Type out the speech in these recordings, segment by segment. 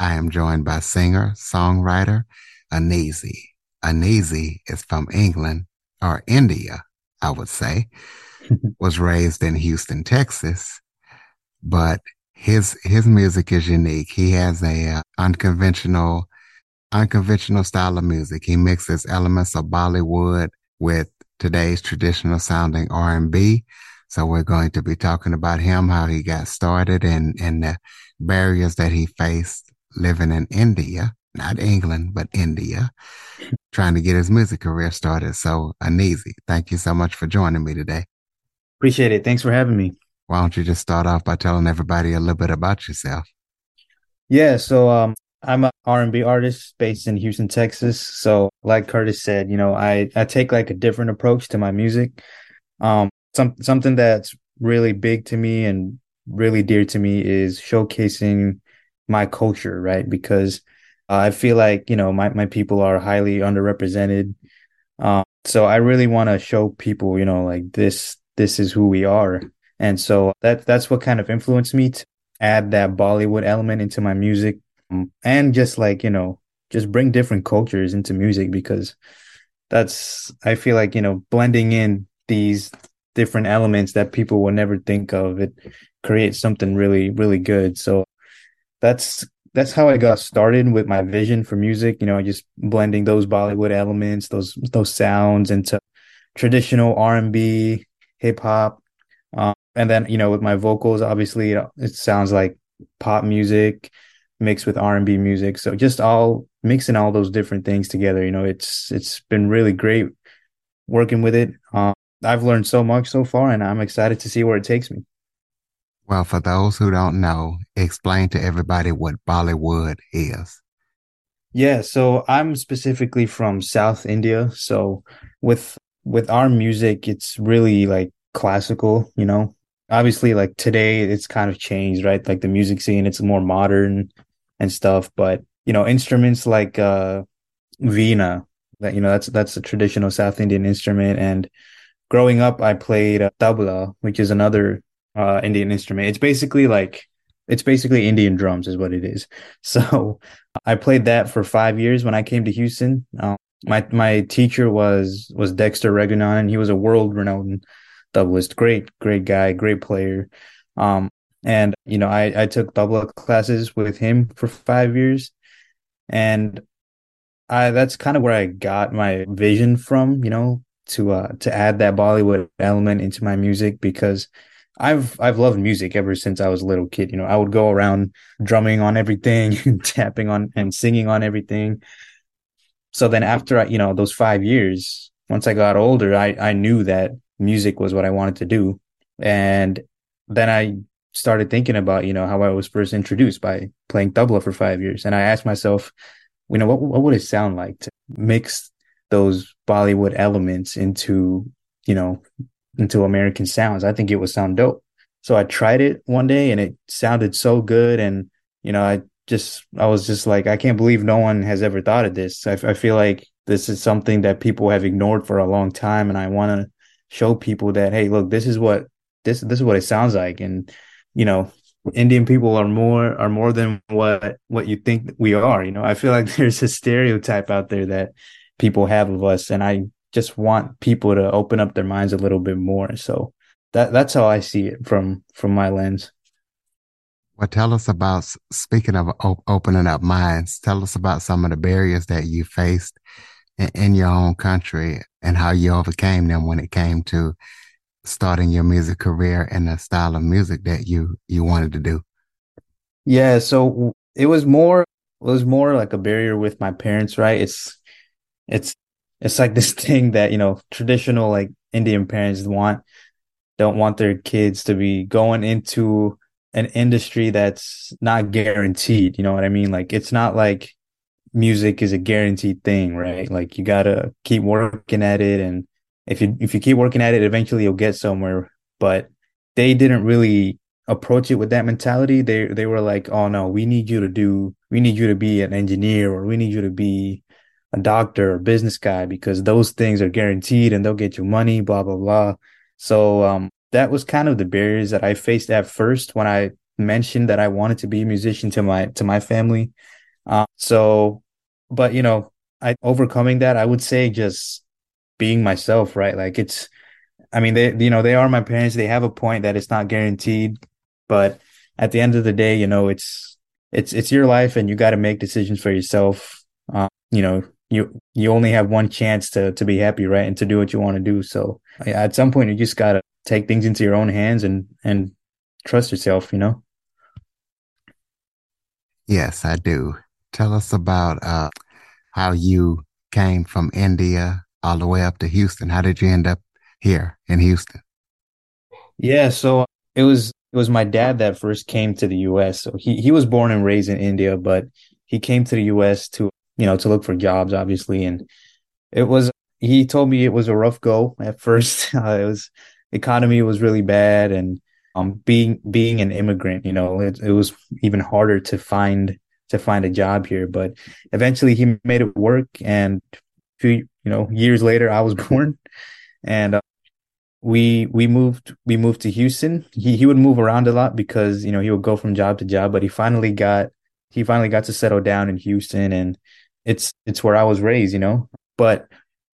I am joined by singer, songwriter Anizzy. Anizzy is from England or India, I would say, was raised in Houston, Texas, but his his music is unique. He has a uh, unconventional unconventional style of music. He mixes elements of Bollywood with today's traditional sounding R&B. So we're going to be talking about him, how he got started and, and the barriers that he faced living in India, not England, but India, trying to get his music career started. So Anizzy, thank you so much for joining me today. Appreciate it. Thanks for having me. Why don't you just start off by telling everybody a little bit about yourself? Yeah, so um, I'm an R&B artist based in Houston, Texas. So, like Curtis said, you know, I I take like a different approach to my music. Um, some something that's really big to me and really dear to me is showcasing my culture, right? Because uh, I feel like you know my my people are highly underrepresented. Um, so I really want to show people, you know, like this this is who we are, and so that that's what kind of influenced me to add that Bollywood element into my music um, and just like you know just bring different cultures into music because that's i feel like you know blending in these different elements that people will never think of it creates something really really good so that's that's how i got started with my vision for music you know just blending those bollywood elements those those sounds into traditional r&b hip hop um, and then you know with my vocals obviously it sounds like pop music mixed with R&B music. So just all mixing all those different things together, you know, it's it's been really great working with it. Um, I've learned so much so far and I'm excited to see where it takes me. Well, for those who don't know, explain to everybody what Bollywood is. Yeah, so I'm specifically from South India. So with with our music, it's really like classical, you know. Obviously, like today, it's kind of changed, right? Like the music scene, it's more modern and stuff. But you know, instruments like uh, veena, that you know, that's that's a traditional South Indian instrument. And growing up, I played uh, tabla, which is another uh, Indian instrument. It's basically like it's basically Indian drums, is what it is. So I played that for five years when I came to Houston. Um, my my teacher was was Dexter and He was a world renowned tablaist, great great guy, great player. Um, and, you know, I, I took tabla classes with him for five years. And I that's kind of where I got my vision from, you know, to uh to add that Bollywood element into my music because I've I've loved music ever since I was a little kid. You know, I would go around drumming on everything, and tapping on and singing on everything. So then after I, you know, those five years, once I got older, I I knew that music was what I wanted to do. And then I started thinking about, you know, how I was first introduced by playing tabla for five years. And I asked myself, you know, what, what would it sound like to mix those Bollywood elements into, you know, into American sounds? I think it would sound dope. So I tried it one day and it sounded so good. And, you know, I just, I was just like, I can't believe no one has ever thought of this. I, I feel like this is something that people have ignored for a long time. And I want to show people that, hey, look, this is what, this, this is what it sounds like. And, you know indian people are more are more than what what you think we are you know i feel like there's a stereotype out there that people have of us and i just want people to open up their minds a little bit more so that that's how i see it from from my lens well tell us about speaking of op- opening up minds tell us about some of the barriers that you faced in, in your own country and how you overcame them when it came to starting your music career and the style of music that you you wanted to do? Yeah, so it was more it was more like a barrier with my parents, right? It's it's it's like this thing that, you know, traditional like Indian parents want don't want their kids to be going into an industry that's not guaranteed, you know what I mean? Like it's not like music is a guaranteed thing, right? Like you gotta keep working at it, and if you if you keep working at it, eventually you'll get somewhere. But they didn't really approach it with that mentality. They they were like, "Oh no, we need you to do, we need you to be an engineer, or we need you to be a doctor or business guy because those things are guaranteed and they'll get you money." Blah blah blah. So um, that was kind of the barriers that I faced at first when I mentioned that I wanted to be a musician to my to my family. Uh, so, but you know, I overcoming that, I would say just being myself, right? Like it's, I mean, they you know they are my parents. They have a point that it's not guaranteed, but at the end of the day, you know, it's it's it's your life, and you got to make decisions for yourself. Uh, you know, you you only have one chance to to be happy, right, and to do what you want to do. So at some point, you just gotta take things into your own hands and and trust yourself. You know. Yes, I do. Tell us about uh, how you came from India all the way up to Houston. How did you end up here in Houston? Yeah, so it was it was my dad that first came to the US. So he he was born and raised in India, but he came to the US to, you know, to look for jobs obviously and it was he told me it was a rough go at first. Uh, it was economy was really bad and um being being an immigrant, you know, it, it was even harder to find to find a job here, but eventually he made it work and few you know years later I was born and uh, we we moved we moved to Houston. He he would move around a lot because you know he would go from job to job, but he finally got he finally got to settle down in Houston and it's it's where I was raised, you know. But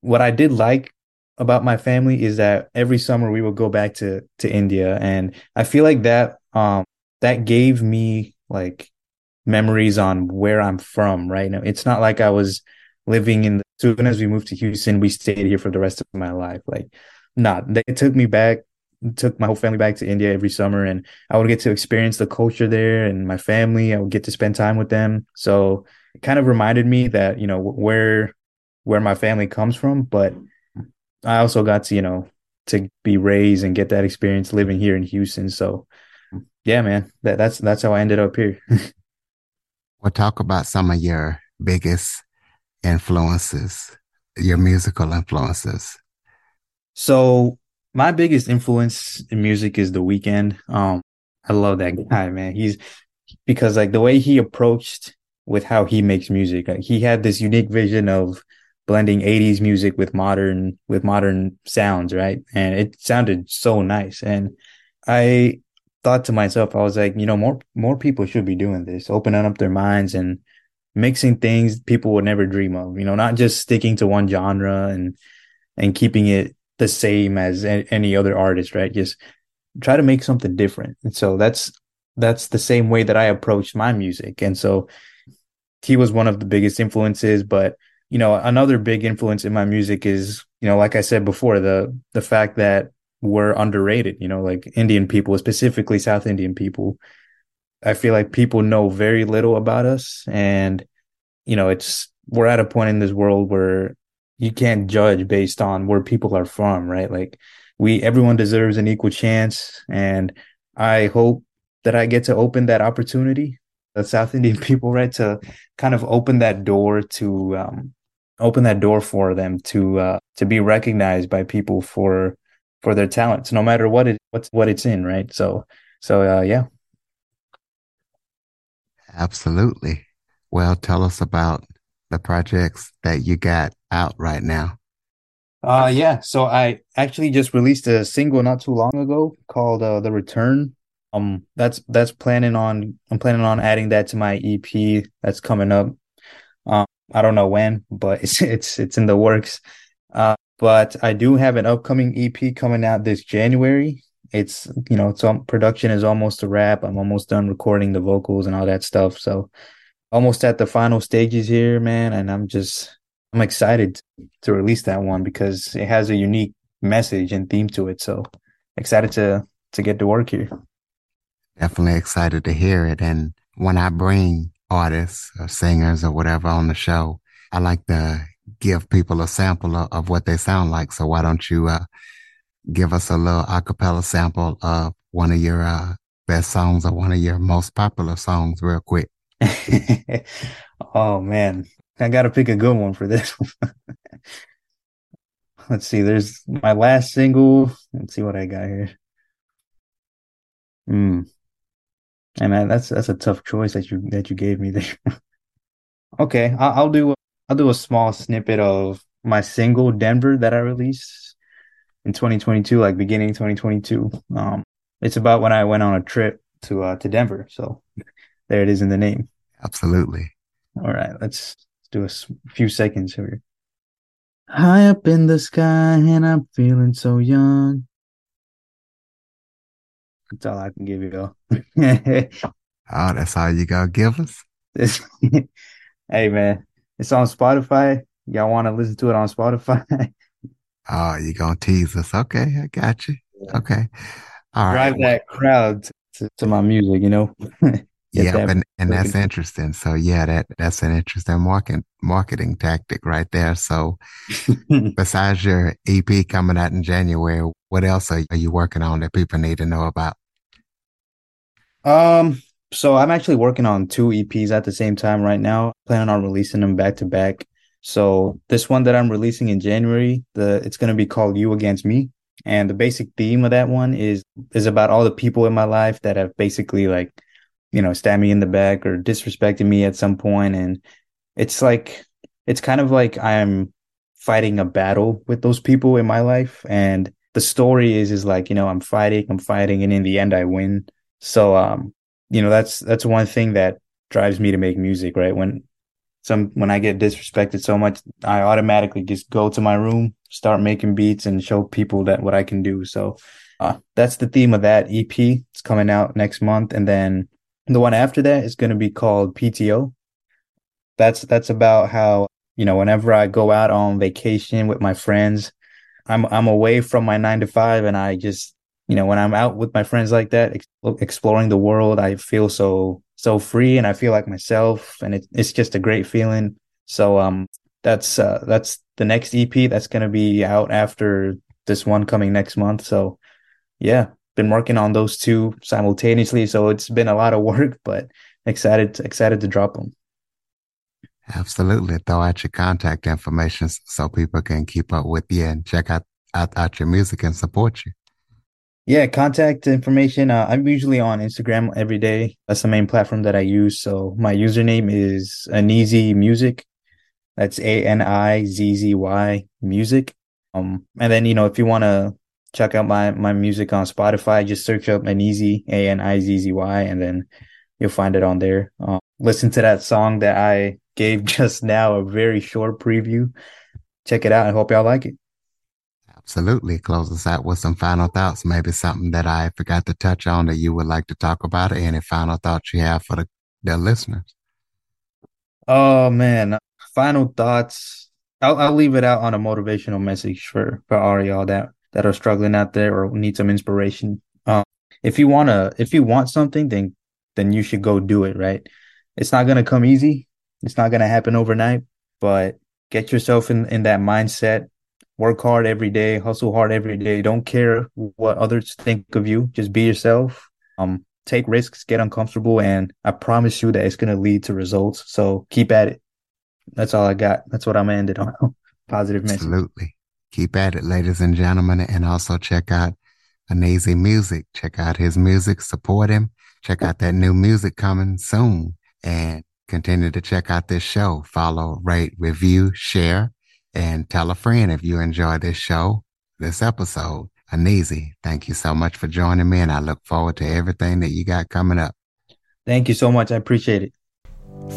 what I did like about my family is that every summer we would go back to to India and I feel like that um that gave me like memories on where I'm from, right? Now it's not like I was living in as soon as we moved to Houston, we stayed here for the rest of my life. Like not they took me back took my whole family back to India every summer and I would get to experience the culture there and my family. I would get to spend time with them. So it kind of reminded me that, you know, where where my family comes from, but I also got to, you know, to be raised and get that experience living here in Houston. So yeah, man, that, that's that's how I ended up here. we'll talk about some of your biggest influences, your musical influences. So my biggest influence in music is The Weeknd. Um, I love that guy, man. He's because like the way he approached with how he makes music, he had this unique vision of blending 80s music with modern with modern sounds, right? And it sounded so nice. And I thought to myself, I was like, you know, more more people should be doing this, opening up their minds and mixing things people would never dream of, you know, not just sticking to one genre and and keeping it the same as any other artist, right? Just try to make something different. And so that's that's the same way that I approached my music. And so he was one of the biggest influences, but you know, another big influence in my music is, you know, like I said before, the the fact that we're underrated, you know, like Indian people, specifically South Indian people. I feel like people know very little about us and you know, it's we're at a point in this world where you can't judge based on where people are from, right? Like we everyone deserves an equal chance and I hope that I get to open that opportunity the South Indian people, right, to kind of open that door to um, open that door for them to uh, to be recognized by people for for their talents, no matter what it what's what it's in, right? So so uh, yeah. Absolutely. Well, tell us about the projects that you got out right now? Uh yeah, so I actually just released a single not too long ago called uh, The Return. Um that's that's planning on I'm planning on adding that to my EP that's coming up. Um I don't know when, but it's it's it's in the works. Uh but I do have an upcoming EP coming out this January. It's you know, so production is almost a wrap. I'm almost done recording the vocals and all that stuff. So almost at the final stages here, man, and I'm just I'm excited to release that one because it has a unique message and theme to it. So excited to to get to work here. Definitely excited to hear it. And when I bring artists or singers or whatever on the show, I like to give people a sample of, of what they sound like. So why don't you uh, give us a little acapella sample of one of your uh, best songs or one of your most popular songs real quick? oh man. I got to pick a good one for this. one. Let's see. There's my last single. Let's see what I got here. Hmm. Hey man, that's that's a tough choice that you that you gave me there. okay, I'll, I'll do I'll do a small snippet of my single Denver that I released in 2022, like beginning 2022. Um, it's about when I went on a trip to uh to Denver. So there it is in the name. Absolutely. All right, let's do a few seconds here. High up in the sky, and I'm feeling so young. That's all I can give you, though. oh, that's all you gotta give us. hey, man, it's on Spotify. Y'all want to listen to it on Spotify? oh, you gonna tease us? Okay, I got you. Okay, all Drive right. that crowd to, to my music, you know. yeah, that and, and that's interesting. So yeah, that that's an interesting marketing marketing tactic right there. So besides your EP coming out in January, what else are, are you working on that people need to know about? Um, so I'm actually working on two EPs at the same time right now, planning on releasing them back to back. So this one that I'm releasing in January, the it's gonna be called You Against Me. And the basic theme of that one is is about all the people in my life that have basically like you know, stab me in the back or disrespected me at some point. And it's like, it's kind of like I'm fighting a battle with those people in my life. And the story is, is like, you know, I'm fighting, I'm fighting. And in the end, I win. So, um, you know, that's, that's one thing that drives me to make music, right? When some, when I get disrespected so much, I automatically just go to my room, start making beats and show people that what I can do. So, uh, that's the theme of that EP. It's coming out next month. And then the one after that is going to be called PTO. That's that's about how you know whenever I go out on vacation with my friends, I'm I'm away from my nine to five, and I just you know when I'm out with my friends like that, ex- exploring the world, I feel so so free, and I feel like myself, and it, it's just a great feeling. So um, that's uh, that's the next EP that's going to be out after this one coming next month. So yeah, been working on those two simultaneously, so it's been a lot of work, but excited excited to drop them. Absolutely. Throw out your contact information so people can keep up with you and check out, out, out your music and support you. Yeah, contact information. Uh, I'm usually on Instagram every day. That's the main platform that I use. So my username is Anizzy Music. That's A N I Z Z Y Music. Um, and then you know if you want to check out my my music on Spotify. Just search up Anizzy A N I Z Z Y, and then you'll find it on there. Um, listen to that song that I gave just now, a very short preview. Check it out. I hope y'all like it. Absolutely. Close us out with some final thoughts. Maybe something that I forgot to touch on that you would like to talk about. Any final thoughts you have for the, the listeners? Oh man, final thoughts. I'll, I'll leave it out on a motivational message for for all y'all that that are struggling out there or need some inspiration. Um, if you wanna, if you want something, then then you should go do it. Right? It's not gonna come easy. It's not gonna happen overnight. But get yourself in in that mindset. Work hard every day. Hustle hard every day. Don't care what others think of you. Just be yourself. Um, take risks, get uncomfortable, and I promise you that it's gonna lead to results. So keep at it. That's all I got. That's what I'm ended on. Positive message. Absolutely. Keep at it, ladies and gentlemen, and also check out Anizzy Music. Check out his music, support him. Check out that new music coming soon, and continue to check out this show. Follow, rate, review, share, and tell a friend if you enjoy this show, this episode. Anizzy, thank you so much for joining me, and I look forward to everything that you got coming up. Thank you so much. I appreciate it.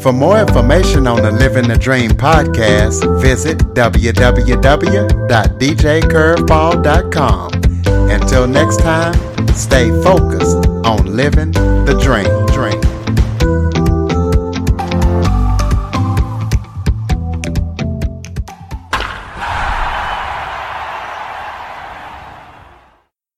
For more information on the Living the Dream podcast, visit www.djcurveball.com. Until next time, stay focused on living the dream.